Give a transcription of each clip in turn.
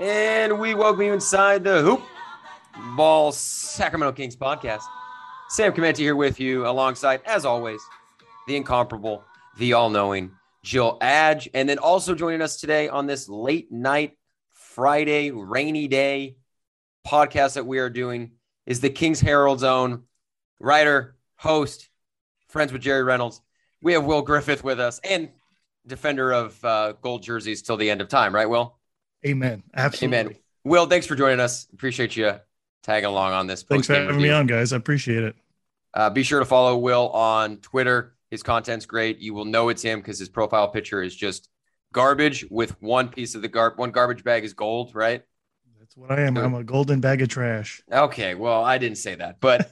And we welcome you inside the Hoop Ball Sacramento Kings podcast. Sam Chimenti here with you, alongside, as always, the incomparable, the all knowing Jill Adge. And then also joining us today on this late night, Friday, rainy day podcast that we are doing is the Kings Herald's own writer, host, friends with Jerry Reynolds. We have Will Griffith with us and defender of uh, gold jerseys till the end of time, right, Will? Amen. Absolutely. Amen. Will, thanks for joining us. Appreciate you tagging along on this. Thanks for having me on, guys. I appreciate it. Uh, be sure to follow Will on Twitter. His content's great. You will know it's him because his profile picture is just garbage with one piece of the gar one garbage bag is gold, right? That's what I am. I'm a golden bag of trash. Okay, well, I didn't say that, but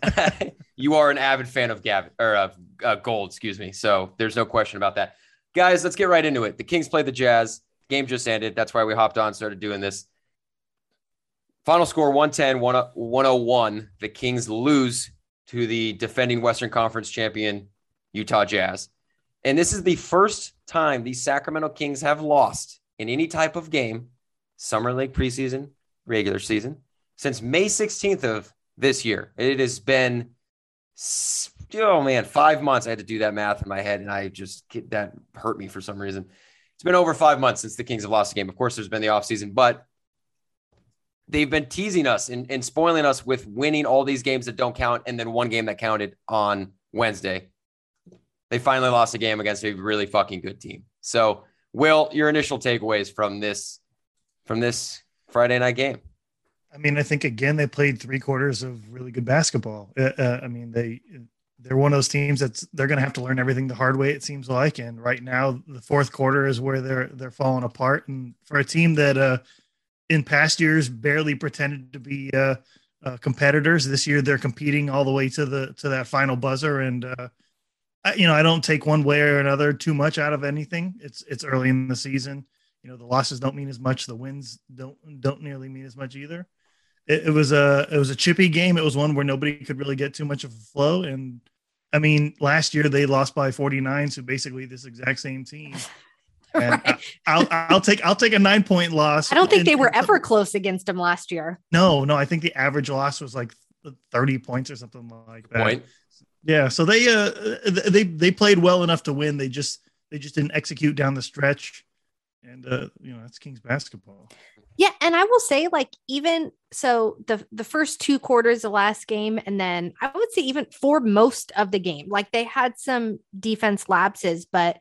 you are an avid fan of Gavin or of uh, gold, excuse me. So there's no question about that, guys. Let's get right into it. The Kings play the Jazz. Game just ended. That's why we hopped on, started doing this. Final score 110, 101. The Kings lose to the defending Western Conference champion, Utah Jazz. And this is the first time the Sacramento Kings have lost in any type of game, Summer League preseason, regular season, since May 16th of this year. It has been, oh man, five months. I had to do that math in my head, and I just that hurt me for some reason. It's been over five months since the Kings have lost a game. Of course, there's been the offseason, but they've been teasing us and, and spoiling us with winning all these games that don't count and then one game that counted on Wednesday. They finally lost a game against a really fucking good team. So, Will, your initial takeaways from this from this Friday night game? I mean, I think again they played three quarters of really good basketball. Uh, uh, I mean, they they're one of those teams that's they're going to have to learn everything the hard way. It seems like, and right now the fourth quarter is where they're they're falling apart. And for a team that uh, in past years barely pretended to be uh, uh, competitors, this year they're competing all the way to the to that final buzzer. And uh, I, you know, I don't take one way or another too much out of anything. It's it's early in the season. You know, the losses don't mean as much. The wins don't don't nearly mean as much either. It, it was a it was a chippy game. It was one where nobody could really get too much of a flow and I mean, last year they lost by 49, so basically this exact same team. right. I, will I'll take I'll take a nine point loss. I don't think and, they were ever close against them last year. No, no, I think the average loss was like 30 points or something like that. Point. Yeah, so they uh they they played well enough to win. They just they just didn't execute down the stretch, and uh you know that's Kings basketball. Yeah, and I will say, like, even so, the the first two quarters, the last game, and then I would say even for most of the game, like they had some defense lapses, but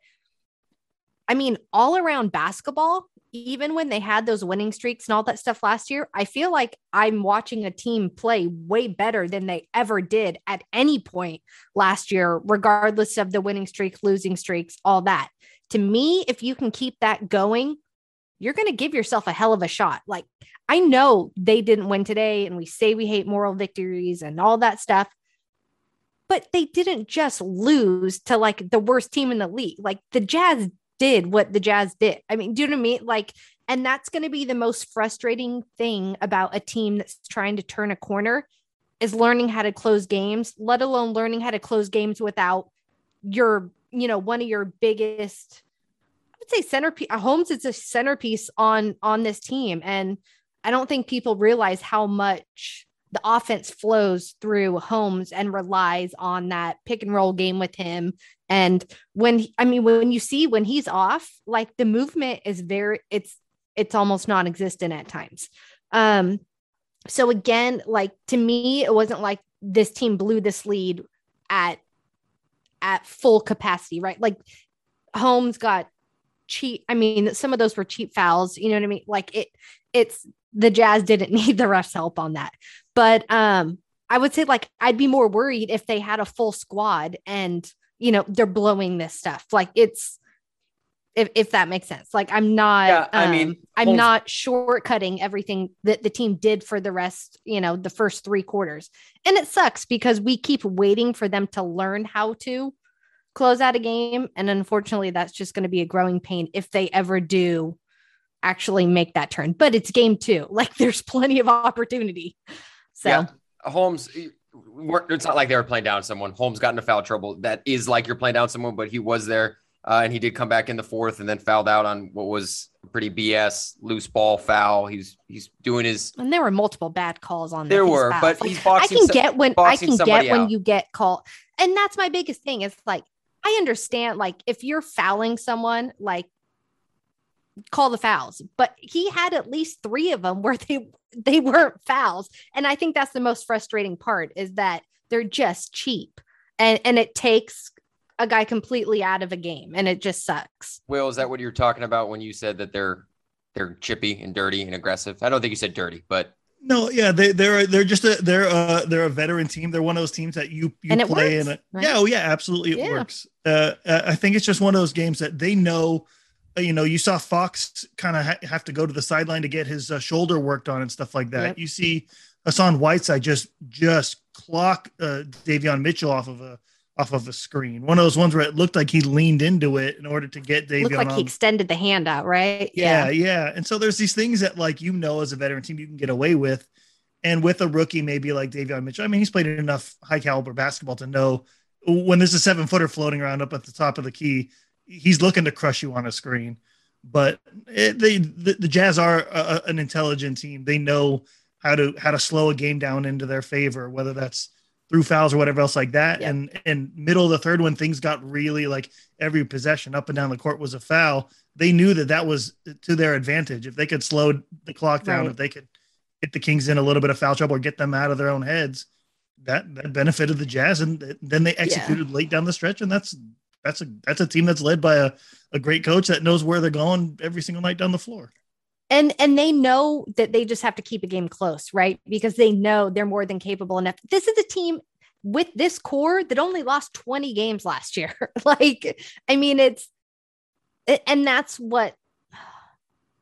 I mean, all around basketball, even when they had those winning streaks and all that stuff last year, I feel like I'm watching a team play way better than they ever did at any point last year, regardless of the winning streak, losing streaks, all that. To me, if you can keep that going you're going to give yourself a hell of a shot. Like, I know they didn't win today, and we say we hate moral victories and all that stuff, but they didn't just lose to like the worst team in the league. Like, the Jazz did what the Jazz did. I mean, do you know what I mean? Like, and that's going to be the most frustrating thing about a team that's trying to turn a corner is learning how to close games, let alone learning how to close games without your, you know, one of your biggest I would say centerpiece. Holmes is a centerpiece on on this team, and I don't think people realize how much the offense flows through Holmes and relies on that pick and roll game with him. And when I mean, when you see when he's off, like the movement is very it's it's almost non-existent at times. Um, so again, like to me, it wasn't like this team blew this lead at at full capacity, right? Like Holmes got cheap. I mean, some of those were cheap fouls. You know what I mean? Like it, it's the Jazz didn't need the refs' help on that. But um, I would say like I'd be more worried if they had a full squad and you know they're blowing this stuff. Like it's if if that makes sense. Like I'm not. Yeah, I um, mean, I'm not shortcutting everything that the team did for the rest. You know, the first three quarters, and it sucks because we keep waiting for them to learn how to close out a game. And unfortunately, that's just going to be a growing pain if they ever do actually make that turn. But it's game two. Like there's plenty of opportunity. So yeah. Holmes, it's not like they were playing down someone. Holmes got into foul trouble. That is like you're playing down someone, but he was there Uh, and he did come back in the fourth and then fouled out on what was pretty BS loose ball foul. He's he's doing his. And there were multiple bad calls on there were, fouls. but like, he's boxing. I can get when I can get when out. you get called, and that's my biggest thing. Is like I understand, like if you're fouling someone, like call the fouls, but he had at least three of them where they they weren't fouls, and I think that's the most frustrating part is that they're just cheap, and and it takes a guy completely out of a game and it just sucks. Will, is that what you're talking about when you said that they're they're chippy and dirty and aggressive? I don't think you said dirty, but no, yeah, they they're they're just a they're uh they're a veteran team. They're one of those teams that you you and play works, in. A, right? Yeah, oh yeah, absolutely, it Yeah. works. Uh, I think it's just one of those games that they know. uh, You know, you saw Fox kind of ha- have to go to the sideline to get his uh, shoulder worked on and stuff like that. Yep. You see Hassan Whiteside just just clock uh, Davion Mitchell off of a off of a screen. One of those ones where it looked like he leaned into it in order to get Davion. Looked like on he extended the hand out, right? yeah, yeah. And so there's these things that like you know as a veteran team you can get away with. And with a rookie, maybe like Davion Mitchell, I mean, he's played enough high caliber basketball to know when there's a seven footer floating around up at the top of the key, he's looking to crush you on a screen. But it, they, the, the Jazz are a, an intelligent team. They know how to how to slow a game down into their favor, whether that's through fouls or whatever else like that. And and middle of the third, when things got really like every possession up and down the court was a foul, they knew that that was to their advantage. If they could slow the clock down, Right. if they could get the Kings in a little bit of foul trouble or get them out of their own heads, that that benefited the Jazz, and th- then they executed late down the stretch, and that's that's a that's a team that's led by a, a great coach that knows where they're going every single night down the floor. And and they know that they just have to keep a game close right? Because they know they're more than capable enough. This is a team with this core that only lost 20 games last year. Like i mean it's and that's what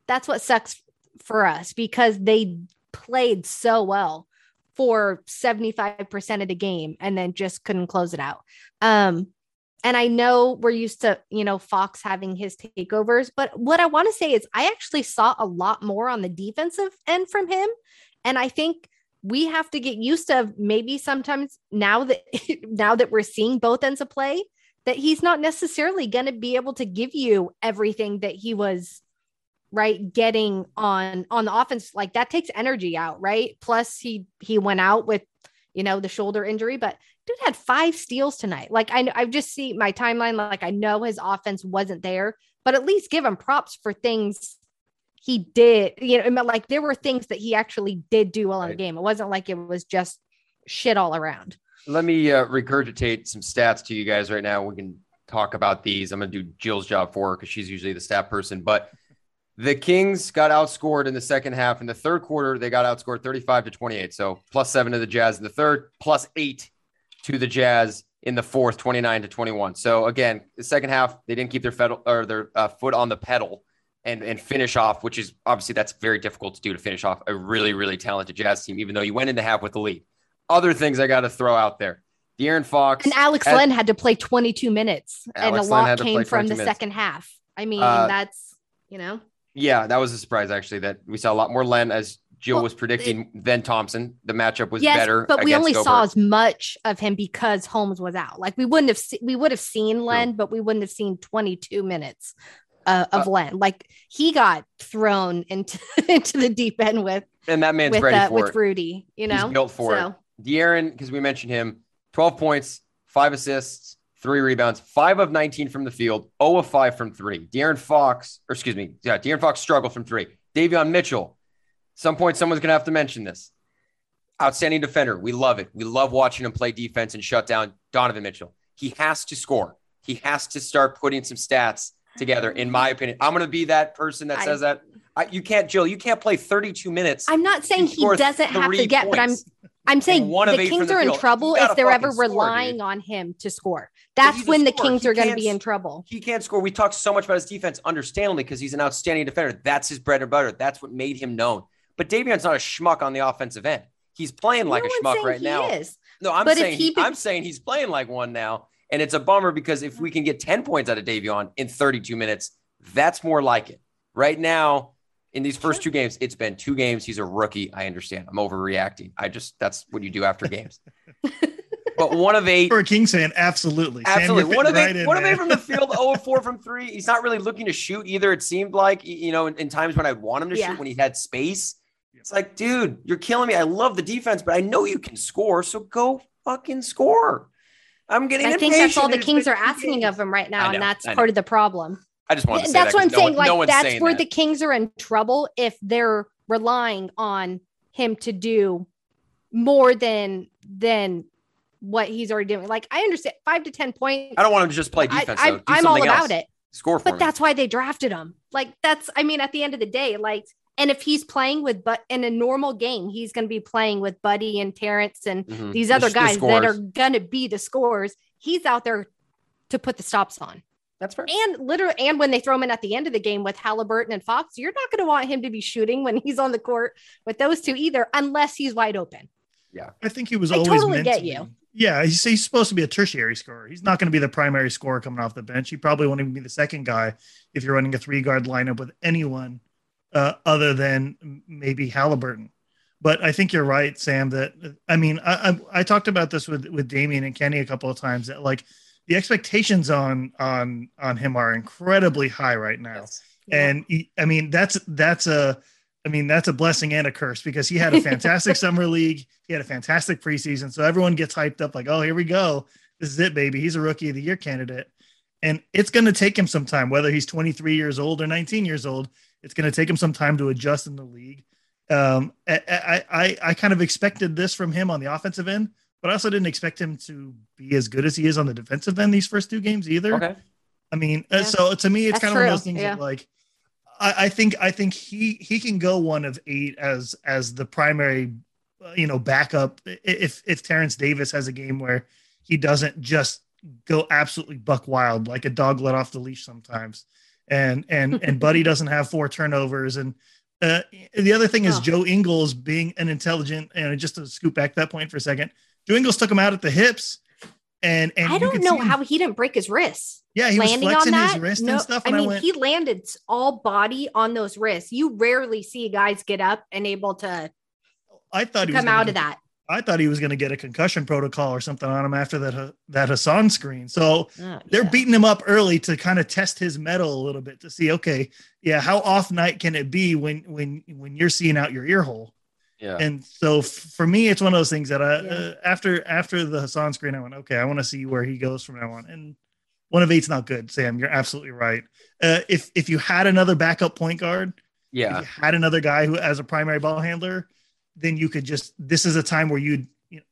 that's what sucks for us because they played so well for 75% of the game and then just couldn't close it out. Um and I know we're used to, you know, Fox having his takeovers, but what I want to say is I actually saw a lot more on the defensive end from him. And I think we have to get used to maybe sometimes now that now that we're seeing both ends of play, that he's not necessarily going to be able to give you everything that he was right getting on on the offense like that takes energy out right plus he he went out with you know the shoulder injury but dude had five steals tonight. Like I, I just see my timeline. Like I know his offense wasn't there, but at least give him props for things he did. You know, like there were things that he actually did do well in the game. It wasn't like it was just shit all around. let me uh, regurgitate some stats to you guys right now. We can talk about these. I'm going to do Jill's job for her because she's usually the stat person. But the Kings got outscored in the second half. In the third quarter, they got outscored 35 to 28. So plus seven to the Jazz in the third, plus eight to the Jazz in the fourth, 29 to 21. So again, the second half, they didn't keep their pedal or their uh, foot on the pedal and, and finish off, which is obviously that's very difficult to do to finish off a really, really talented Jazz team, even though you went into half with the lead. Other things I got to throw out there. De'Aaron Fox And Alex had- Len had to play 22 minutes, and a Len lot had to play came from the minutes. second half. I mean, Uh, that's you know, Yeah, that was a surprise actually that we saw a lot more Len as Jill Well, was predicting than Thompson. The matchup was yes, better. but we only Gobert. saw as much of him because Holmes was out. Like we wouldn't have se- we would have seen Len, but we wouldn't have seen 22 minutes uh, of Len. Like he got thrown into into the deep end with and that man's with ready uh, for with it. Rudy. You know, He's built for So, it. De'Aaron, because we mentioned him, 12 points, five assists, three rebounds, five of 19 from the field, 0 of 5 from three. De'Aaron Fox, or excuse me, yeah, De'Aaron Fox struggled from three. Davion Mitchell, some point someone's going to have to mention this. Outstanding defender. We love it. We love watching him play defense and shut down Donovan Mitchell. He has to score. He has to start putting some stats together, in my opinion. I'm going to be that person that I- says that. I, you can't, Jill, you can't play 32 minutes. I'm not saying he doesn't have to get, but I'm. I'm saying one the Kings the are in trouble if they're ever score, dude. relying on him to score. That's when the. Kings He are going to be in trouble. He can't score. We talk so much about his defense, understandably, because he's an outstanding defender. That's his bread and butter. That's what made him known. But Davion's not a schmuck on the offensive end. He's playing like no a schmuck right he now. Is. No, I'm But saying he he, be- I'm saying he's playing like one now, and it's a bummer because if we can get 10 points out of Davion in 32 minutes, that's more like it. Right now, in these first two games, it's been two games. He's a rookie. I understand. I'm overreacting. I just that's what you do after games. but one of eight. For a Kings fan, absolutely. Absolutely. you're One of eight, right in, one of eight from the field, 0 of 4 from three. He's not really looking to shoot either. It seemed like, you know, in, in times when I'd want him to Yeah. shoot when he had space. It's like, dude, you're killing me. I love the defense, but I know you can score. So go fucking score. I'm getting I think that's all the Kings are asking games. of him right now, know, and that's part of the problem. I just want to say that's that what I'm 'cause no saying. one- like one's that's where that. the Kings are in trouble if they're relying on him to do more than than what he's already doing. Like I understand five to ten points. I don't want him to just play I, defense. I, though. Do I'm all about else. it. Score for But me. that's why they drafted him. Like that's I mean, at the end of the day, like and if he's playing with but in a normal game, he's gonna be playing with Buddy and Terence and Mhm. these other the guys that are gonna be the scores. He's out there to put the stops on. That's fair. And literally, and when they throw him in at the end of the game with Halliburton and Fox, you're not going to want him to be shooting when he's on the court with those two either, unless he's wide open. Yeah, I think he was I always totally meant get to you. be. Yeah, he's, he's supposed to be a tertiary scorer. He's not going to be the primary scorer coming off the bench. He probably won't even be the second guy if you're running a three guard lineup with anyone uh, other than maybe Halliburton. But I think you're right, Sam. That I mean, I, I I talked about this with with Damian and Kenny a couple of times. That like the expectations on on on him are incredibly high right now. Yes. And he, I mean, that's that's a, I mean, that's a blessing and a curse because he had a fantastic summer league. He had a fantastic preseason. So everyone gets hyped up like, oh, here we go. This is it, baby. He's a rookie of the year candidate. And it's going to take him some time, whether he's 23 years old or 19 years old. It's going to take him some time to adjust in the league. Um, I, I, I, I kind of expected this from him on the offensive end, but I also didn't expect him to be as good as he is on the defensive end these first two games either. Okay. I mean, uh, Yeah. so to me, it's That's kind of one of those things yeah. that like, I, I think, I think he he can go one of eight as as the primary, uh, you know, backup. If if Terence Davis has a game where he doesn't just go absolutely buck wild like a dog let off the leash sometimes, and and and Buddy doesn't have four turnovers, and uh, the other thing is Oh. Joe Ingles being an intelligent and just to scoop back that point for a second, Joe Ingles took him out at the hips. And, and I don't know how he didn't break his wrists. yeah, he was landing on that. his wrist no, and stuff. I And I, mean, went, he landed all body on those wrists. You rarely see guys get up and able to I thought he was come out of that. I thought he was going to get a concussion protocol or something on him after that that Hassan screen. So Oh, they're yeah. beating him up early to kind of test his mettle a little bit to see, okay, yeah, how off night can it be when when when you're seeing out your ear hole? Yeah. And so f- for me, it's one of those things that I Yeah. uh, after after the Hassan screen, I went, okay, I want to see where he goes from now on. And one of eight's not good, Sam. You're absolutely right. Uh, if if you had another backup point guard, yeah. if you had another guy who as a primary ball handler, then you could just this is a time where you'd you know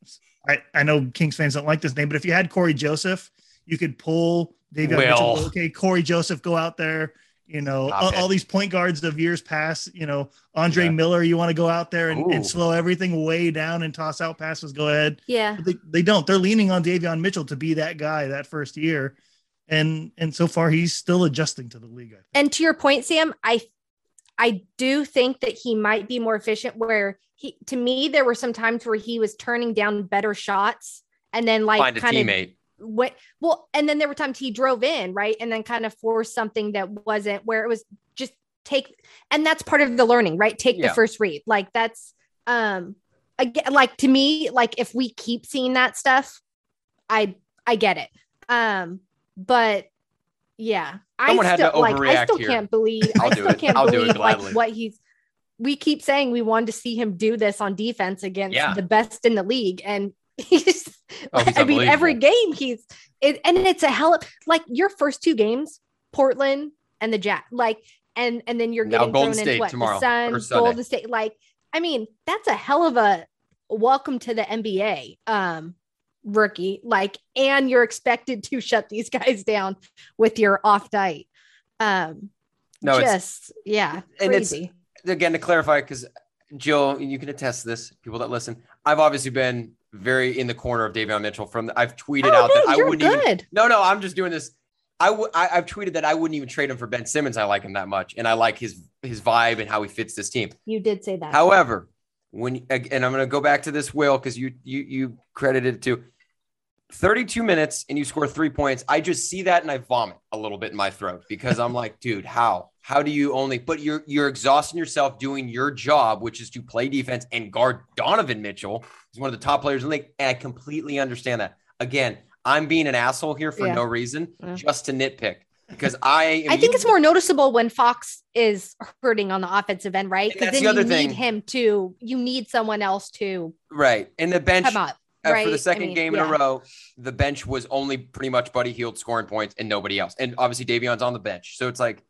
I, I know Kings fans don't like this name, but if you had Cory Joseph, you could pull David Well. Mitchell, okay, Cory Joseph go out there, you know, all, all these point guards of years past, you know, Andre Yeah. Miller, you want to go out there and, and slow everything way down and toss out passes, go ahead. Yeah. They, they don't. They're leaning on Davion Mitchell to be that guy that first year. And and so far he's still adjusting to the league. I think. And to your point, Sam, I I do think that he might be more efficient where he to me there were some times where he was turning down better shots and then like Find a kind of teammate. what well and then there were times he drove in right and then kind of forced something that wasn't where it was just take and that's part of the learning right take Yeah. the first read like that's um again like to me like if we keep seeing that stuff i i get it um but yeah Someone i still like i still here. can't believe I'll i do still it. can't I'll believe like what he's we keep saying we wanted to see him do this on defense against Yeah. the best in the league and he's Oh, he's I mean, every game he's it, and it's a hell of like your first two games, Portland and the Jack, like, and and then you're Now getting Golden thrown State into what tomorrow, the Sun. Golden State. Like, I mean, that's a hell of a welcome to the NBA, um, rookie. Like, and you're expected to shut these guys down with your off night. Um, No, it's just yeah, and it's- again to clarify because Jill, you can attest to this. People that listen, I've obviously been very in the corner of Davion Mitchell. From the, I've tweeted Oh, out that I wouldn't even. No, no, I'm just doing this. I would. I, I've tweeted that I wouldn't even trade him for Ben Simmons. I like him that much, and I like his his vibe and how he fits this team. You did say that. However, when and I'm going to go back to this will because you you you credited it to 32 minutes and you score three points. I just see that and I vomit a little bit in my throat because I'm like, dude, how how do you only but you're you're exhausting yourself doing your job, which is to play defense and guard Donovan Mitchell. He's one of the top players in the league. And I completely understand that. Again, I'm being an asshole here for Yeah. no reason, Yeah. just to nitpick. Because I I think it's more noticeable when Fox is hurting on the offensive end, right? Because then the you thing. need him to, you need someone else to right. And the bench come up. Right? for the second mean, game in a row, the bench was only pretty much Buddy Hield scoring points and nobody else. And obviously Davion's on the bench. So it's like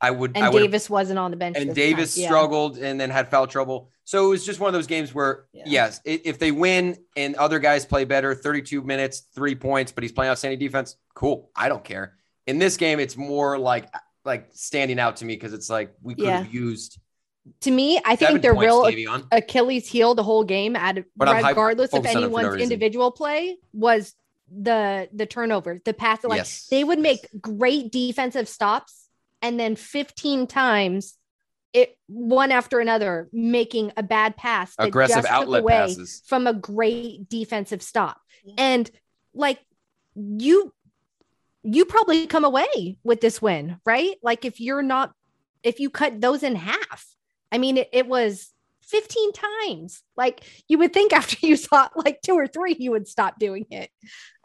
I would And would Davis wasn't on the bench. and Davis. Yeah. struggled and then had foul trouble. So it was just one of those games where, Yeah. yes, i- if they win and other guys play better, 32 minutes, three points, but he's playing outstanding defense, cool. I don't care. In this game, it's more like like standing out to me because it's like we could have used To me, I think their points, real Davion. Achilles heel the whole game, at But regardless of focused on it for no anyone's individual play, was the the turnovers, the pass. Like yes, they would make great defensive stops, and then 15 times it one after another making a bad pass that aggressive just took outlet away passes. from a great defensive stop. Mm-hmm. And like you you probably come away with this win, right? Like if you're not if you cut those in half. I mean it, it was 15 times. Like you would think after you saw like two or three you would stop doing it.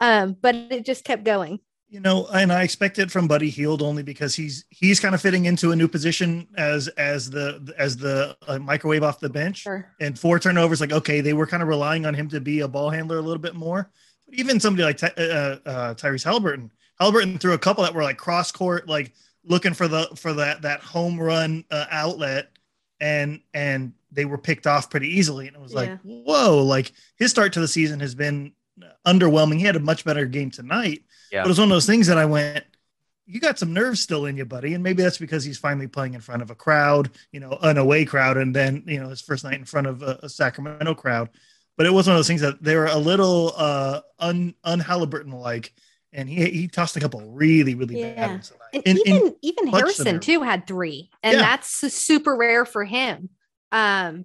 Um but it just kept going. You know, and I expect it from Buddy Hield only because he's he's kind of fitting into a new position as as the as the uh, microwave off the bench. Sure. And four turnovers, like okay, they were kind of relying on him to be a ball handler a little bit more. But even somebody like Ty- uh, uh, Tyrese Halliburton, Halliburton threw a couple that were like cross court, like looking for the for that that home run uh, outlet, and and they were picked off pretty easily. And it was like, whoa, like his start to the season has been underwhelming. He had a much better game tonight. Yeah. But it was one of those things that I went, you got some nerves still in you, buddy. And maybe that's because he's finally playing in front of a crowd, you know, an away crowd, and then, you know, his first night in front of a, a Sacramento crowd. But it was one of those things that they were a little uh un un Halliburton like, and he he tossed a couple really, really Yeah. bad ones And tonight. In- in- even even Harrison scenario. too had three, and Yeah. that's super rare for him, um,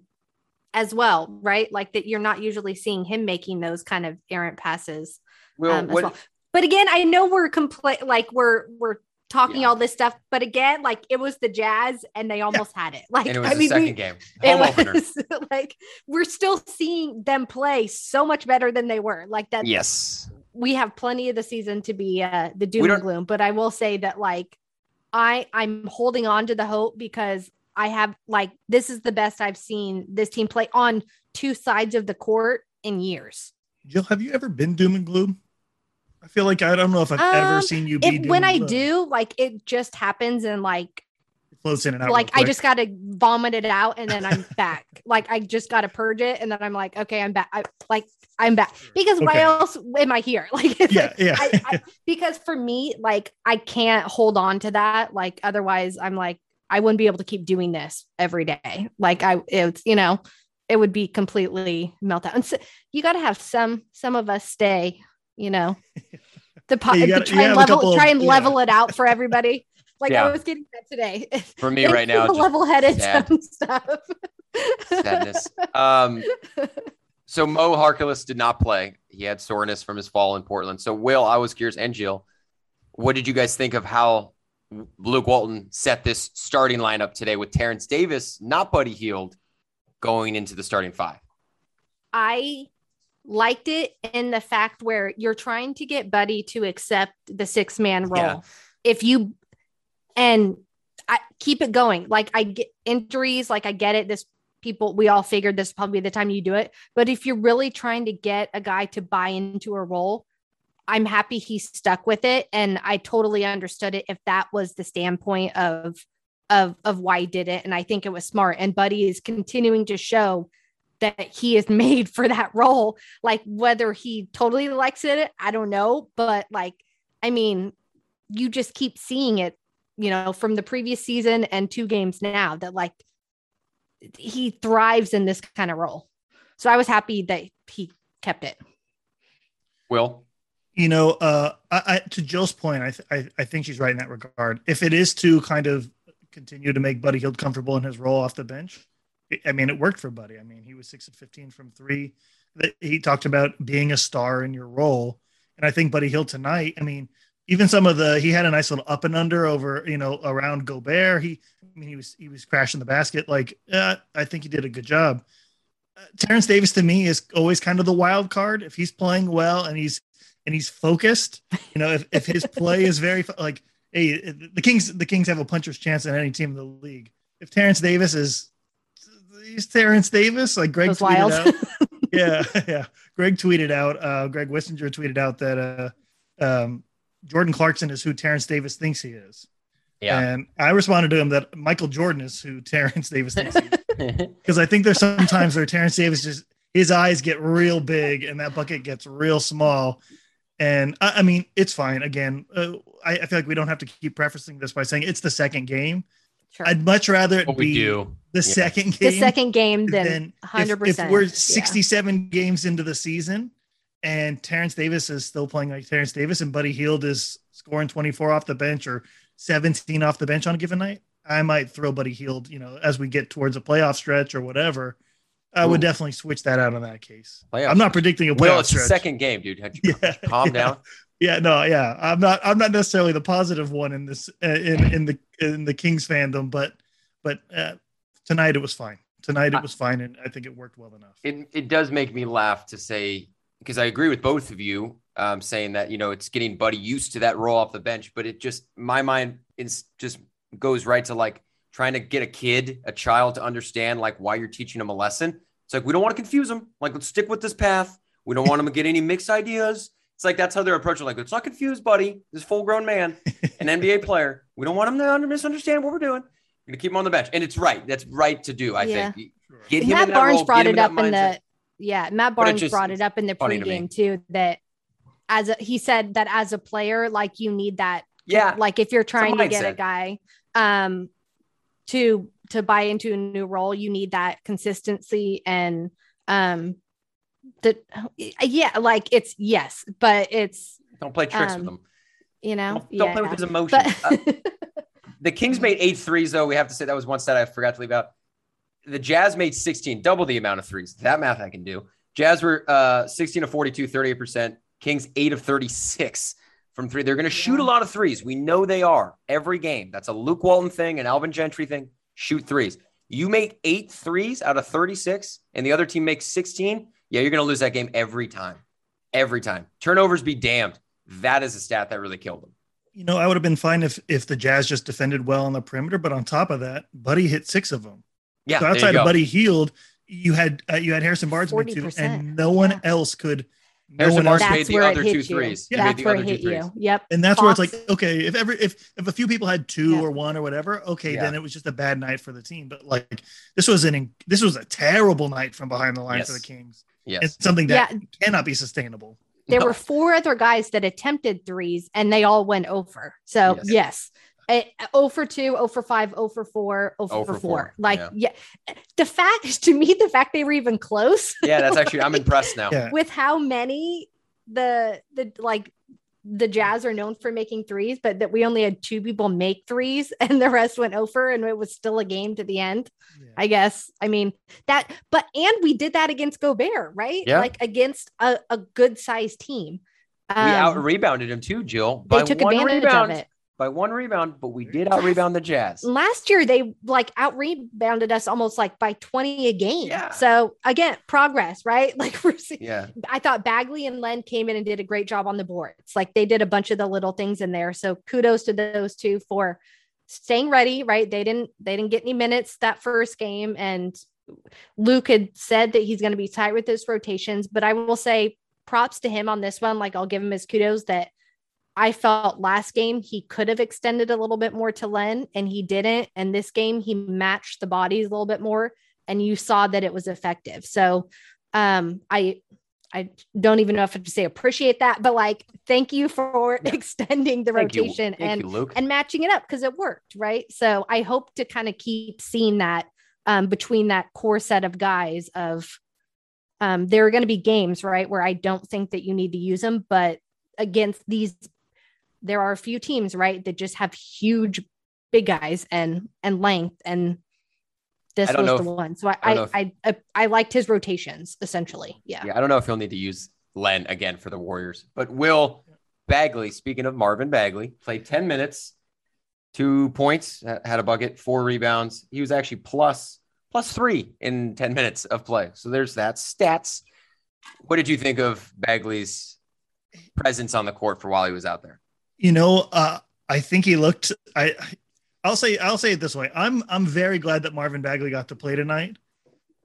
as well, right? Like that you're not usually seeing him making those kind of errant passes. Well, um, as what, well. But again, I know we're compla- like we're we're talking Yeah. all this stuff, but again, like it was the Jazz, and they almost had it. Like and it was I the mean, second we, game, it home opener. was like we're still seeing them play so much better than they were. Like that, Yes, we have plenty of the season to be uh the doom and gloom but i will say that like i i'm holding on to the hope because i have like this is the best i've seen this team play on two sides of the court in years Jill, have you ever been doom and gloom? I feel like I don't know if I've ever Um, seen you be if doom when and i do like it just happens and like it floats in and out. like i just gotta vomit it out and then i'm back like i just gotta purge it and then i'm like okay i'm back I, like i'm back because why else am i here like yeah, like, yeah. I, I, because for me, like I can't hold on to that. Like otherwise, I'm like I wouldn't be able to keep doing this every day. Like I, it's you know, it would be completely meltdown. And so you got to have some some of us stay. You know, the, po- Yeah, you to gotta- you try and level couple try and yeah. level it out for everybody. Like Yeah. I was getting that today. for me right now, just level headed stuff. sadness. Um, so Mo Harkless did not play. He had soreness from his fall in Portland. So Will, I was curious, and Jill, what did you guys think of how Luke Walton set this starting lineup today with Terence Davis, not Buddy Hield, going into the starting five? I liked it in the fact where you're trying to get Buddy to accept the six man role. Yeah. If you and I keep it going. Like I get injuries, like I get it. This people we all figured this is probably the time you do it. But if you're really trying to get a guy to buy into a role, I'm happy he stuck with it. And I totally understood it if that was the standpoint of of of why he did it. And I think it was smart. And Buddy is continuing to show that he is made for that role. Like whether he totally likes it, I don't know. But like, I mean, you just keep seeing it, you know, from the previous season and two games now that like he thrives in this kind of role. So I was happy that he kept it. Will? you know, uh, I, I, to Jill's point, I, th- I, I think she's right in that regard. If it is to kind of continue to make Buddy Hield comfortable in his role off the bench, it, I mean, it worked for Buddy. I mean, he was six of 15 from three. That He talked about being a star in your role. And I think Buddy Hield tonight, I mean, even some of the he had a nice little up and under over you know around Gobert. He I mean he was he was crashing the basket. Like uh, I think he did a good job. Uh, Terence Davis to me is always kind of the wild card. If he's playing well and he's and he's focused, you know, if, if his play is very like hey the Kings the Kings have a puncher's chance in any team in the league. If Terence Davis is he's Terence Davis, like Greg tweeted wild. out. yeah, yeah. Greg tweeted out. Uh, Greg Wissinger tweeted out that uh, um, Jordan Clarkson is who Terence Davis thinks he is. Yeah. And I responded to him that Michael Jordan is who Terence Davis thinks he is. Because I think there's sometimes where Terence Davis just his eyes get real big and that bucket gets real small. And I, I mean, it's fine. Again, uh, I, I feel like we don't have to keep prefacing this by saying it's the second game. Sure. I'd much rather it what be we do. the Yeah. second game the second game than then 100%. If, we're yeah. 67 games into the season and Terence Davis is still playing like Terence Davis and Buddy Hield is scoring 24 off the bench or 17 off the bench on a given night, I might throw Buddy Hield, you know, as we get towards a playoff stretch or whatever. I would definitely switch that out in that case. Playoff I'm not predicting a playoff it's the second game, dude. Yeah, calm yeah. down. Yeah, no, yeah. I'm not I'm not necessarily the positive one in this uh, in in the in the Kings fandom, but but uh, tonight it was fine. Tonight it was fine and I think it worked well enough. It it does make me laugh to say because I agree with both of you, um, saying that you know it's getting Buddy used to that role off the bench, but it just my mind is just goes right to like trying to get a kid, a child to understand like why you're teaching them a lesson. It's like we don't want to confuse them. Like let's stick with this path. We don't want them to get any mixed ideas. It's like that's how they're approaching. Like let's not confuse Buddy, this full grown man, an NBA player. We don't want him to under- misunderstand what we're doing. We're gonna keep him on the bench, and it's right. That's right to do. I Yeah. think. Get him Matt in that Barnes role, brought get him it up that in the yeah, Matt it Barnes just- brought it up in the funny to pregame too that as a, he said that as a player, like you need that Yeah, like if you're trying to get a guy um to to buy into a new role, you need that consistency and um that yeah, like it's yes, but it's don't play tricks um, with them. you know Don't, don't yeah. play with his emotions. but Uh, the Kings made eight threes, though. We have to say that was one stat I forgot to leave out. The Jazz made 16, double the amount of threes. That math I can do. Jazz were uh, 16 of 42, 38%. Kings, 8 of 36 from three. They're going to shoot a lot of threes. We know they are every game. That's a Luke Walton thing, an Alvin Gentry thing. Shoot threes. You make eight threes out of 36, and the other team makes 16. Yeah, you're going to lose that game every time. Every time. Turnovers be damned. That is a stat that really killed them. You know, I would have been fine if if the Jazz just defended well on the perimeter, but on top of that, Buddy hit six of them. Yeah. so outside of Buddy Hield, you had uh, you had Harrison Barnes make two, 40%, and no one yeah. else could. No Harrison one Barnes else, made that's the where other it two hit you. Yeah. That's where other it hit you. Yep. and that's where it's like okay, if every if if a few people had two Yeah. or one or whatever, okay, Yeah. then it was just a bad night for the team. But like this was an this was a terrible night from behind the line for the Kings. Yes. It's something that Yeah. cannot be sustainable. There No. were four other guys that attempted threes and they all went over. So Yes. yes. Eh, 0 for 2, 0 for 5, 0 for 4, 0 0 for for 4. four, Like, yeah. yeah. The fact, to me, the fact they were even close Yeah, that's actually I'm impressed now. Yeah. with how many the, the like, the Jazz are known for making threes, but that we only had two people make threes and the rest went over and it was still a game to the end. Yeah. I guess. I mean that, but and we did that against Gobert, right? Yeah. Like against a, a good sized team. We Um, out rebounded him too, Jill. they By took one advantage rebound, of it. By one rebound, but we did out rebound the Jazz. Last year they like out rebounded us almost like by 20 a game. Yeah. So again, progress, right? Like we're seeing Yeah. I thought Bagley and Len came in and did a great job on the boards. Like they did a bunch of the little things in there. So kudos to those two for staying ready, right? They didn't they didn't get any minutes that first game and Luke had said that he's going to be tight with his rotations, but I will say props to him on this one. Like I'll give him his kudos that I felt last game he could have extended a little bit more to Len and he didn't. And this game he matched the bodies a little bit more and you saw that it was effective. So um I I don't even know if I to say appreciate that, but like thank you for Yeah. extending the Thank rotation and you, and matching it up because it worked, right? So I hope to kind of keep seeing that um, between that core set of guys of um, there are going to be games, right, where I don't think that you need to use them, but against these, there are a few teams, right, that just have huge big guys and and length, and this was the if- one. So I I I, know I I liked his rotations essentially. Yeah. yeah, I don't know if he'll need to use Len again for the Warriors, but Will Bagley, speaking of Marvin Bagley, played 10 minutes, two points, had a bucket, four rebounds. He was actually plus plus three in 10 minutes of play. So there's that. Stats. What did you think of Bagley's presence on the court for while he was out there? You know, uh, I think he looked. I I'll say I'll say it this way. I'm I'm very glad that Marvin Bagley got to play tonight.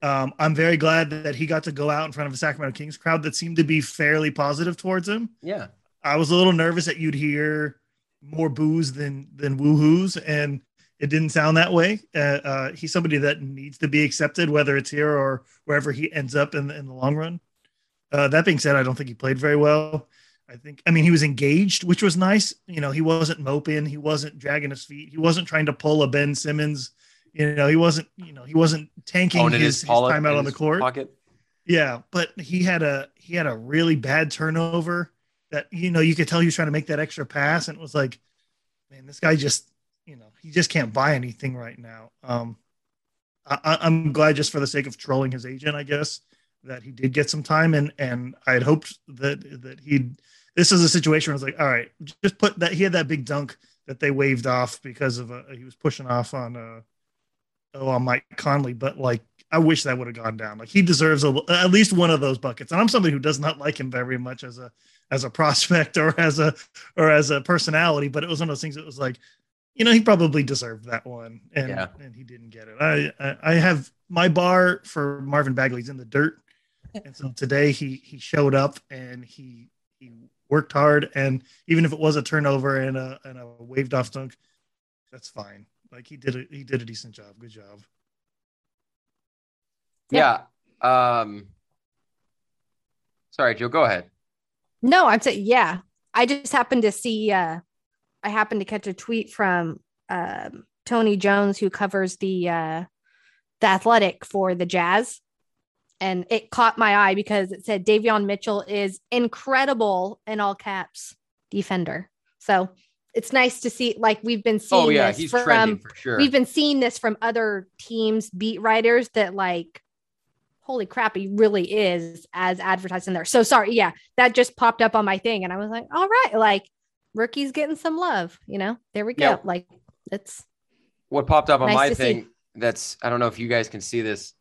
Um, I'm very glad that he got to go out in front of a Sacramento Kings crowd that seemed to be fairly positive towards him. Yeah, I was a little nervous that you'd hear more boos than than woohoos, and it didn't sound that way. Uh, uh, he's somebody that needs to be accepted, whether it's here or wherever he ends up in, in the long run. Uh, that being said, I don't think he played very well. I think, I mean, he was engaged, which was nice. You know, he wasn't moping, he wasn't dragging his feet, he wasn't trying to pull a Ben Simmons. You know, he wasn't, you know, he wasn't tanking his, his, his time out on the court. Pocket. Yeah, but he had a he had a really bad turnover that you know you could tell he was trying to make that extra pass, and it was like, man, this guy just you know he just can't buy anything right now. Um, I, I'm glad just for the sake of trolling his agent, I guess that he did get some time, and and I had hoped that that he'd this is a situation where I was like, all right, just put that. He had that big dunk that they waved off because of a, uh, he was pushing off on uh oh on Mike Conley, but like I wish that would have gone down. Like he deserves a, at least one of those buckets. And I'm somebody who does not like him very much as a as a prospect or as a or as a personality, but it was one of those things that was like, you know, he probably deserved that one, and yeah. and he didn't get it. I, I I have my bar for Marvin Bagley's in the dirt, and so today he he showed up and he he worked hard, and even if it was a turnover and a and a waved off dunk, that's fine. Like he did a he did a decent job. Good job. Yeah. yeah. Um. Sorry, Joe. Go ahead. No, I'm saying yeah. I just happened to see. uh I happened to catch a tweet from um, Tony Jones, who covers the uh, the Athletic for the Jazz, and it caught my eye because it said Davion Mitchell is incredible in all caps defender. So it's nice to see like we've been oh, seeing oh, yeah, this from sure. we've been seeing this from other teams beat writers that like holy crap he really is as advertised in there so sorry yeah that just popped up on my thing and i was like all right like rookie's getting some love you know there we go yeah. like it's what popped up on nice my thing see. that's i don't know if you guys can see this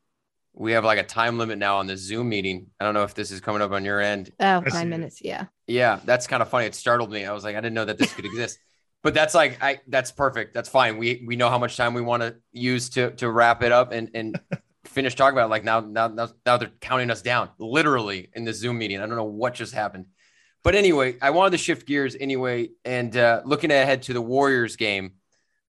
we have like a time limit now on the Zoom meeting. I don't know if this is coming up on your end. Oh, nine minutes. Yeah. Yeah. That's kind of funny. It startled me. I was like, I didn't know that this could exist. But that's like, I, that's perfect. That's fine. We, we know how much time we want to use to, to wrap it up and, and finish talking about it. Like now, now, now, now they're counting us down literally in the Zoom meeting. I don't know what just happened. But anyway, I wanted to shift gears anyway. And uh, looking ahead to the Warriors game,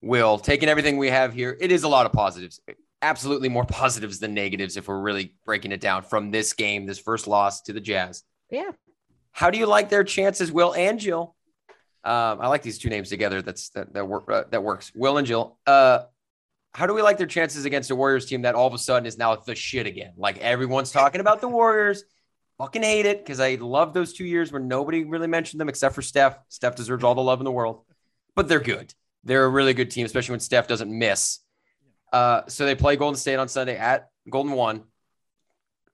Will, taking everything we have here, it is a lot of positives absolutely more positives than negatives if we're really breaking it down from this game, this first loss to the Jazz. Yeah. How do you like their chances, Will and Jill? Um, I like these two names together. That's that that work uh, that works. Will and Jill. Uh, how do we like their chances against a Warriors team that all of a sudden is now the shit again? Like everyone's talking about the Warriors. Fucking hate it because I love those two years where nobody really mentioned them except for Steph. Steph deserves all the love in the world, but they're good. They're a really good team, especially when Steph doesn't miss. Uh, so they play Golden State on Sunday at Golden One.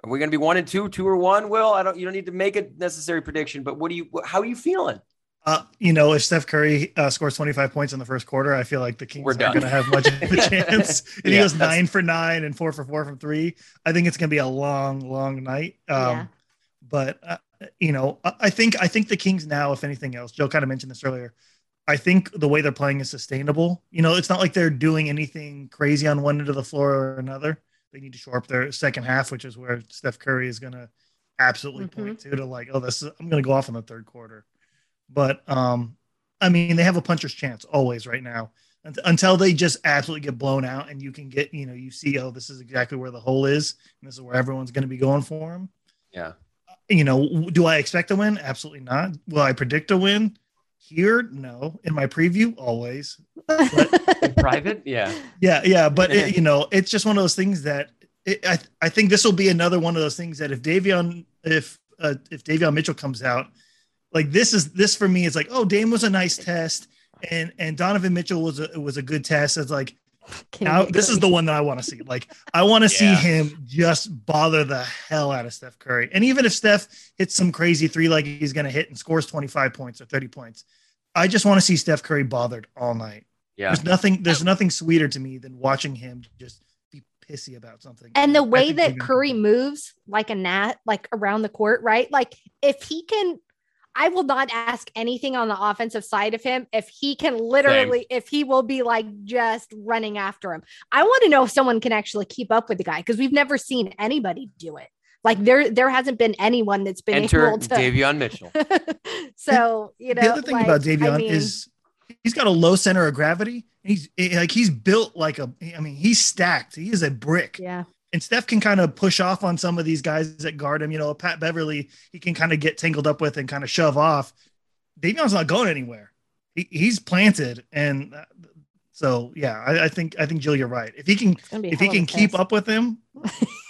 Are we going to be one and two, two or one? Will I don't. You don't need to make a necessary prediction, but what do you? How are you feeling? Uh, you know, if Steph Curry uh, scores 25 points in the first quarter, I feel like the Kings are not going to have much of a chance. If yeah, he goes nine for nine and four for four from three, I think it's going to be a long, long night. Um, yeah. But uh, you know, I think I think the Kings now, if anything else, Joe kind of mentioned this earlier. I think the way they're playing is sustainable. You know, it's not like they're doing anything crazy on one end of the floor or another. They need to shore up their second half, which is where Steph Curry is going to absolutely mm-hmm. point to to like, oh, this is I'm going to go off in the third quarter. But um, I mean, they have a puncher's chance always right now until they just absolutely get blown out and you can get, you know, you see, oh, this is exactly where the hole is, and this is where everyone's going to be going for them. Yeah. You know, do I expect a win? Absolutely not. Will I predict a win? Here, no. In my preview, always. But, in private, yeah, yeah, yeah. But it, you know, it's just one of those things that it, I I think this will be another one of those things that if Davion if uh, if Davion Mitchell comes out, like this is this for me is like oh Dame was a nice test and and Donovan Mitchell was a was a good test. It's like Now, get this is the one that I want to see. Like, I want to see him just bother the hell out of Steph Curry. And even if Steph hits some crazy three like he's going to hit and scores 25 points or 30 points, I just want to see Steph Curry bothered all night. Yeah. There's nothing. There's nothing sweeter to me than watching him just be pissy about something. And the way that Curry moves like a gnat, like around the court, right? Like if he can, I will not ask anything on the offensive side of him if he can literally, if he will be like just running after him. I want to know if someone can actually keep up with the guy because we've never seen anybody do it. Like there, there hasn't been anyone that's been Enter able to. Davion Mitchell. so you know, the other thing like, about I Davion mean, is he's got a low center of gravity. He's eh, like he's built like a. I mean, he's stacked. He is a brick. yeah, and Steph can kind of push off on some of these guys that guard him. You know, Pat Beverley, he can kind of get tangled up with and kind of shove off. Davion's not going anywhere. He, he's planted, and uh, so yeah, I, I think I think Jill, you're right. If he can it's gonna be a if he hell of a can keep up with him,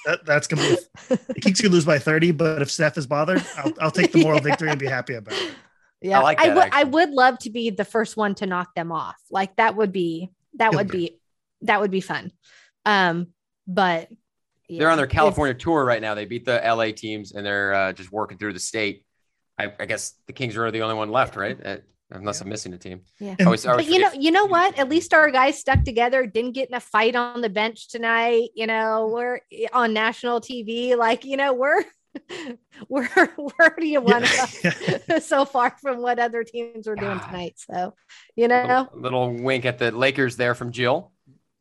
that, that's gonna be. The Kings could lose by 30, but if Steph is bothered, I'll, I'll take the moral Yeah. victory and be happy about it. Yeah, like I that, would. I would love to be the first one to knock them off. Like that would be that Feel would good. be that would be fun. Um, but They're on their yeah, California tour right now. They beat the LA teams and they're uh, just working through the state. I, I guess the Kings are the only one left, right? Uh, unless I'm missing a team. Yeah. I always- I always but you know, you know what? At least our guys stuck together. Didn't get in a fight on the bench tonight. You know, we're on national TV. Like you know, we're we're where do you want Yeah. so far from what other teams are doing God. tonight? So you know, Little, little wink at the Lakers there from Jill.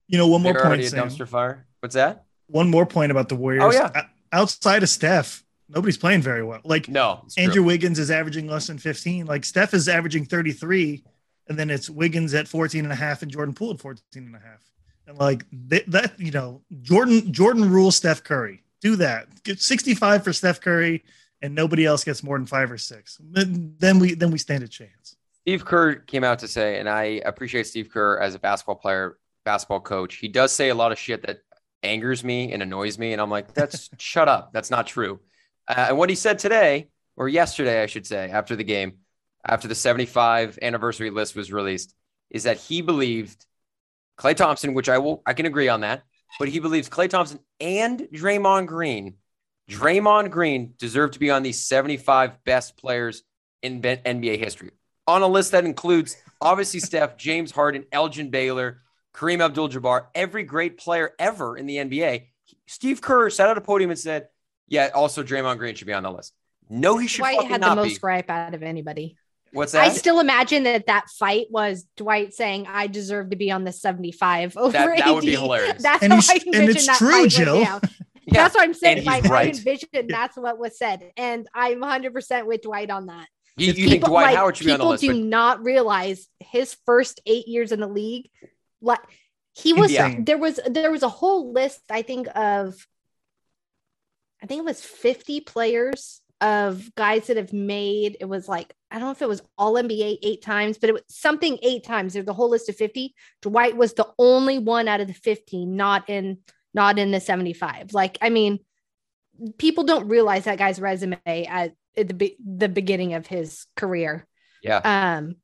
You know, one more They're already point. a dumpster fire. What's that? One more point about the Warriors. Oh, yeah. Outside of Steph, nobody's playing very well. Like No, Andrew true. Wiggins is averaging less than 15. Like Steph is averaging 33, and then it's Wiggins at 14 and a half and Jordan Poole at 14 and a half. And like th- that, you know, Jordan Jordan rules Steph Curry. Do that. Get 65 for Steph Curry, and nobody else gets more than five or six. Then then we then we stand a chance. Steve Kerr came out to say, and I appreciate Steve Kerr as a basketball player, basketball coach. He does say a lot of shit that angers me and annoys me, and I'm like, that's shut up. That's not true. Uh, and what he said today, or yesterday, I should say, after the game, after the 75 anniversary list was released, is that he believed Klay Thompson, which I will, I can agree on that, but he believes Klay Thompson and Draymond Green, Draymond Green deserve to be on the 75 best players in NBA history on a list that includes obviously Steph, James Harden, Elgin Baylor, Kareem Abdul-Jabbar, every great player ever in the NBA. Steve Kerr sat at a podium and said, "Yeah, also Draymond Green should be on the list." No, he should Dwight fucking had the most be. gripe out of anybody. What's that? I still imagine that that fight was Dwight saying, "I deserve to be on the 75 over That- that would be hilarious. That's And how he's- I and envision it's that true, fight Jill. yeah, That's what I'm saying. he's Like I right. envisioned that's what was said, and I'm 100 percent with Dwight on that. you, you People- think Dwight like, Howard should be on the list? people do But not realize his first eight years in the league, like he was. Insane. There was there was a whole list. I think of, I think it was 50 players of guys that have made. It was like I don't know if it was All NBA eight times, but it was something eight times. There's a whole list of 50. Dwight was the only one out of the 50 not in not in the 75. Like I mean, people don't realize that guy's resume at, at the be- the beginning of his career. yeah, Um,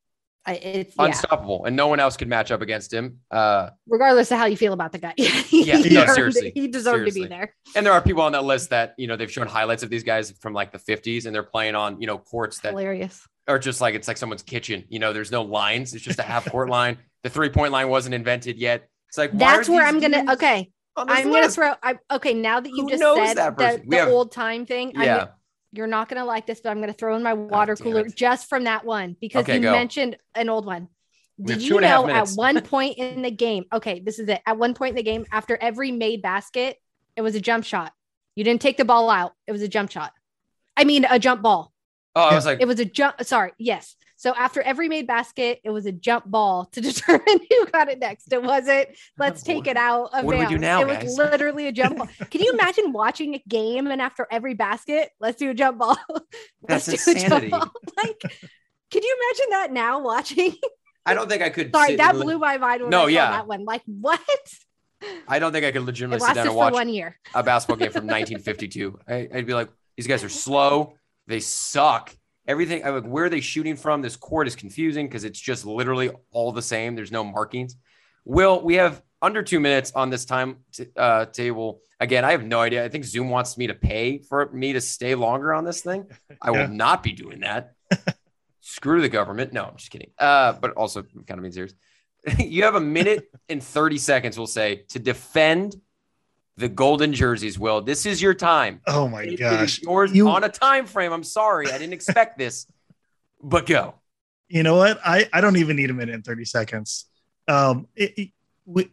I, it's yeah. unstoppable, and no one else could match up against him. Uh, Regardless of how you feel about the guy, Yeah, he, no, seriously, he deserved to be there. and there are people on that list that you know they've shown highlights of these guys from like the 50s, and they're playing on you know courts that Hilarious. or just like it's like someone's kitchen. You know, there's no lines. It's just a half court line. The three point line wasn't invented yet. It's like That's where I'm gonna. Okay, I'm gonna throw. I okay. Now that you Who just said that the, the old time thing, I'm Yeah, gonna- you're not gonna like this, but I'm gonna throw in my water damn cooler it. just from that one because Okay, you go. mentioned an old one. Did you and a half know at one point in the game? Okay, this is it. At one point in the game, after every made basket, it was a jump shot. You didn't take the ball out. It was a jump shot. I mean, a jump ball. Oh, I was like, It was a jump. Sorry. Yes. So after every made basket, it was a jump ball to determine who got it next. It wasn't let's take it out of What do we do now, It was literally a jump ball. Can you imagine watching a game and after every basket, let's do a jump ball? That's Let's do a jump ball? Like, can you imagine that now watching? I don't think I could. Sorry, that blew my mind when No, I yeah. that one. Like, what? I don't think I could legitimately sit down and watch one year. a basketball game from 1952. I, I'd be like, these guys are slow. They suck. Everything. Like, where are they shooting from? This court is confusing because it's just literally all the same. There's no markings. Will, we have under two minutes on this time t- uh, table. Again, I have no idea. I think Zoom wants me to pay for me to stay longer on this thing. I Yeah. will not be doing that. Screw the government. No, I'm just kidding. Uh, but also kind of means serious. you have a minute and 30 seconds, we'll say, to defend the golden jerseys. Will this is your time? Oh my It gosh. yours You- on a time frame. I'm sorry, I didn't expect this, but go. You know what? I, I don't even need a minute and 30 seconds. Um, it, it- we-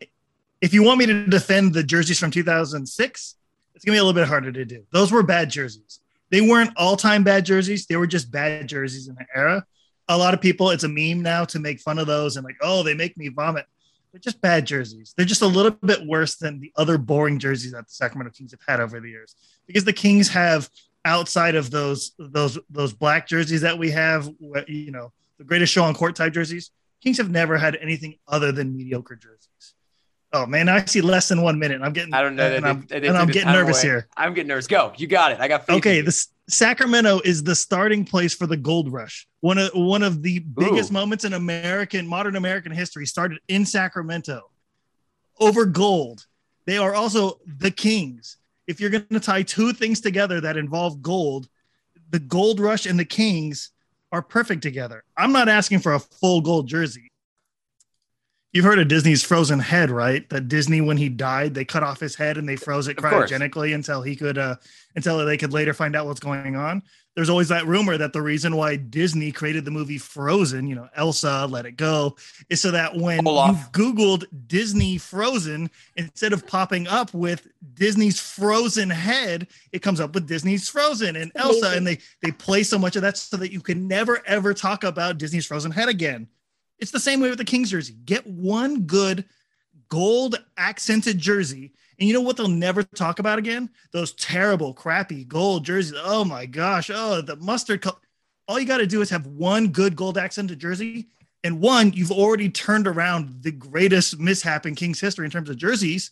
if you want me to defend the jerseys from 2006, it's going to be a little bit harder to do. Those were bad jerseys. They weren't all time bad jerseys. They were just bad jerseys in the era. A lot of people, it's a meme now to make fun of those and like, oh, they make me vomit. They're just bad jerseys. They're just a little bit worse than the other boring jerseys that the Sacramento Kings have had over the years. Because the Kings have outside of those those those black jerseys that we have, you know, the greatest show on court type jerseys. Kings have never had anything other than mediocre jerseys. Oh man, I see less than one minute. I'm getting I don't know. and They- I'm, they- they and I'm getting nervous away. here. I'm getting nervous. Go. You got it. I got faith. Okay, this Sacramento is the starting place for the gold rush. One of one of the biggest Ooh. moments in American modern American history started in Sacramento over gold. They are also the Kings. If you're going to tie two things together that involve gold, the gold rush and the Kings are perfect together. I'm not asking for a full gold jersey. You've heard of Disney's frozen head, right? That Disney, when he died, they cut off his head and they froze it cryogenically until he could, uh, until they could later find out what's going on. There's always that rumor that the reason why Disney created the movie Frozen, you know, Elsa, Let It Go, is so that when Olaf. you Googled Disney Frozen, instead of popping up with Disney's Frozen head, it comes up with Disney's Frozen and Elsa, and they they play so much of that so that you can never ever talk about Disney's Frozen head again. It's the same way with the Kings jersey. Get one good gold accented jersey, and you know what they'll never talk about again? Those terrible, crappy gold jerseys. Oh my gosh! Oh, the mustard color. All you got to do is have one good gold accented jersey, and one you've already turned around the greatest mishap in Kings history in terms of jerseys.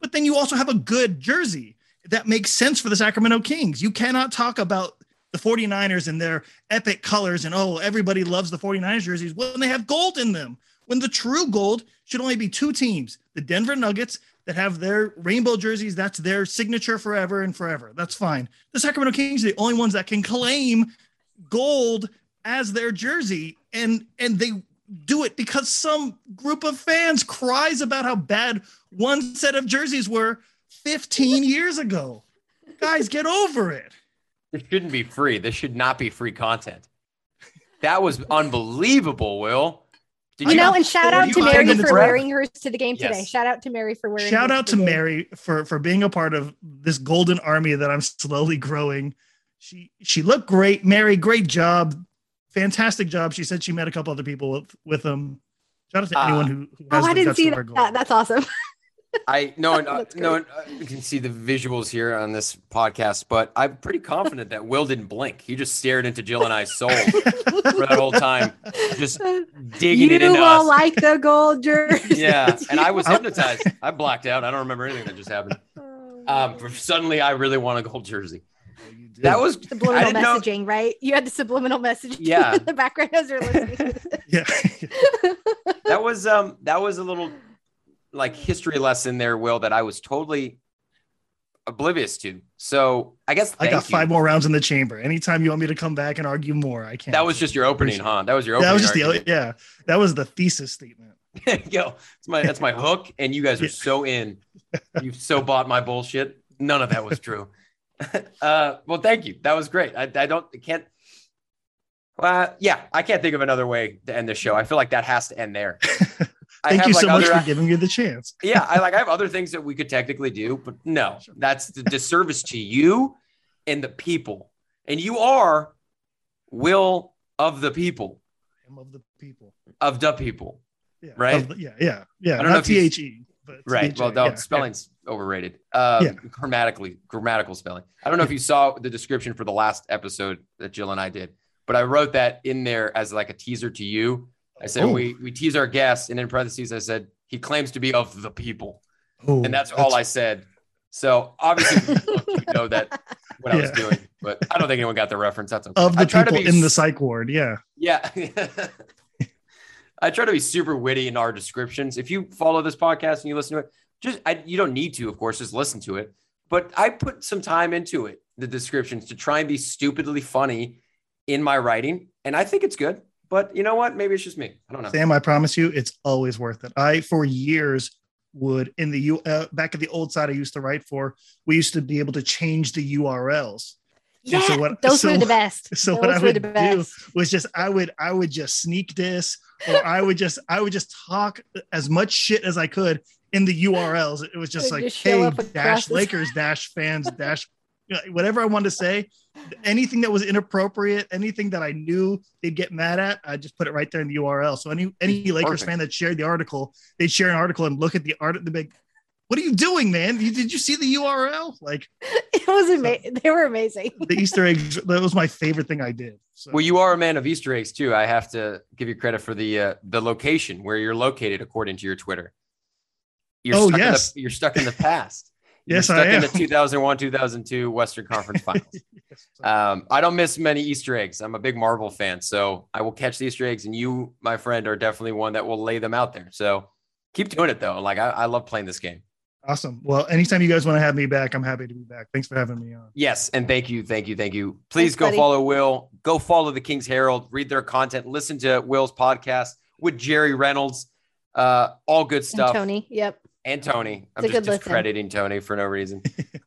But then you also have a good jersey that makes sense for the Sacramento Kings. You cannot talk about the 49ers and their epic colors and oh, everybody loves the 49ers jerseys when they have gold in them. When the true gold should only be two teams the Denver Nuggets that have their rainbow jerseys, that's their signature forever and forever. That's fine. The Sacramento Kings are the only ones that can claim gold as their jersey and and they do it because some group of fans cries about how bad one set of jerseys were 15 years ago. Guys, get over it. This shouldn't be free. This should not be free content. That was unbelievable, Will. Did You know, and shout out to Mary for left. wearing hers to the game today. Yes. Shout out to Mary for wearing. Shout out to the game. Mary for for being a part of this golden army that I'm slowly growing. She she looked great. Mary, great job. Fantastic job. She said she met a couple other people with, with them. Shout out to Ah. anyone who, who Oh, has I didn't see to that. wear. That's awesome. I no, and, uh, no, and, uh, you can see the visuals here on this podcast, but I'm pretty confident that Will didn't blink. He just stared into Jill and I's soul for that whole time, just digging you it into will us. like the gold jersey. yeah, and I was hypnotized. I blacked out. I don't remember anything that just happened. Um, suddenly, I really want a gold jersey. That was I subliminal didn't know- messaging, right? You had the subliminal messaging Yeah. in the background as you're listening. yeah. that was um that was a little like history lesson there, Will, that I was totally oblivious to. So I guess I got you. five more rounds in the chamber. Anytime you want me to come back and argue more, I can't. That was just your opening, huh? That was your opening. That was just argument. the yeah. That was the thesis statement. Yo, that's my that's my hook, and you guys are Yeah. so in. You've so bought my bullshit. None of that was true. uh, well, thank you. That was great. I, I don't I can't. Uh, yeah, I can't think of another way to end the show. I feel like that has to end there. Thank have, you like, so much other- for giving me the chance. yeah, I like I have other things that we could technically do, but no, that's the disservice to you and the people. And you are will of the people, I'm of the people. of the people. Yeah. Right? The- yeah. Yeah. Yeah. I don't Not you- T H E. But Right. Well, no, yeah, spelling's overrated. Um, Yeah. Grammatically, grammatical spelling. I don't know if you saw the description for the last episode that Jill and I did, but I wrote that in there as like a teaser to you. I said Oh. we we tease our guest, and in parentheses I said he claims to be of the people, yeah. Oh, and that's, all I said. So obviously you know that what I was doing, but I don't think anyone got the reference. That's okay. of the people be in the psych ward. Yeah. yeah. I try to be super witty in our descriptions. If you follow this podcast and you listen to it, just I, you don't need to, of course, just listen to it. But I put some time into it, the descriptions, to try and be stupidly funny in my writing, and I think it's good. But you know what? Maybe it's just me. I don't know. Sam, I promise you, it's always worth it. I, for years, would in the U uh, back at the old site I used to write for, we used to be able to change the URLs. Yeah, so what, those so, were the best. So those what I would do was just I would I would just sneak this, or I would just I would just talk as much shit as I could in the URLs. It was just like just hey dash Lakers dash fans dash you know, whatever I wanted to say, anything that was inappropriate, anything that I knew they'd get mad at, I just put it right there in the URL. So any any Lakers fan that shared the article, they'd share an article and look at the art. The big, what are you doing, man? You, did you see the URL? Like, it was amazing. So, they were amazing. the Easter eggs. That was my favorite thing I did. So. Well, you are a man of Easter eggs too. I have to give you credit for the uh, the location where you're located according to your Twitter. You're oh stuck yes, the, you're stuck in the past. Yes, stuck I am. in the 2001 2002 Western Conference Finals. yes, um, I don't miss many Easter eggs. I'm a big Marvel fan, so I will catch the Easter eggs, and you, my friend, are definitely one that will lay them out there. So keep doing it though. Like I, I love playing this game. Awesome. Well, anytime you guys want to have me back, I'm happy to be back. Thanks for having me on. Yes, and thank you, thank you, thank you. Please Thanks, go buddy. follow Will. Go follow the Kings Herald. Read their content. Listen to Will's podcast with Jerry Reynolds. Uh, all good stuff. And Tony. Yep. And Tony. I'm just listen. Tony for no reason.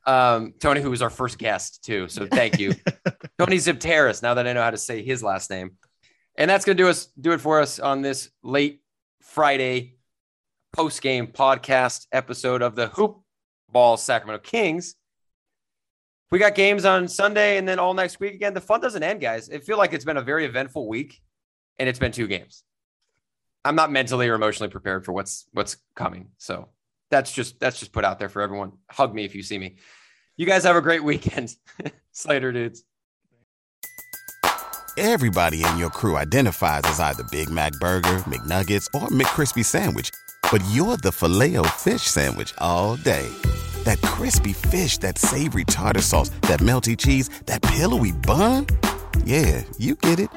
um, Tony, who was our first guest too. So thank you, Tony Zipteris. Now that I know how to say his last name, and that's gonna do us do it for us on this late Friday post game podcast episode of the Hoop Ball Sacramento Kings. We got games on Sunday and then all next week again. The fun doesn't end, guys. It feel like it's been a very eventful week, and it's been two games. I'm not mentally or emotionally prepared for what's what's coming. So that's just that's just put out there for everyone. Hug me if you see me. You guys have a great weekend. Slater dudes. Everybody in your crew identifies as either Big Mac Burger, McNuggets, or McCrispy Sandwich. But you're the filet fish Sandwich all day. That crispy fish, that savory tartar sauce, that melty cheese, that pillowy bun. Yeah, you get it.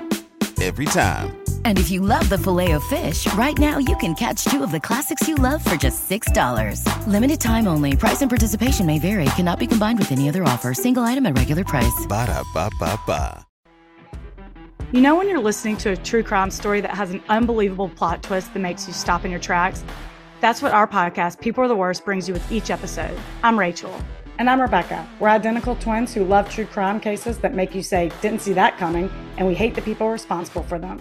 Every time. And if you love the filet of fish, right now you can catch two of the classics you love for just $6. Limited time only. Price and participation may vary. Cannot be combined with any other offer. Single item at regular price. Ba-da-ba-ba-ba. You know, when you're listening to a true crime story that has an unbelievable plot twist that makes you stop in your tracks? That's what our podcast, People Are the Worst, brings you with each episode. I'm Rachel. And I'm Rebecca. We're identical twins who love true crime cases that make you say, didn't see that coming, and we hate the people responsible for them.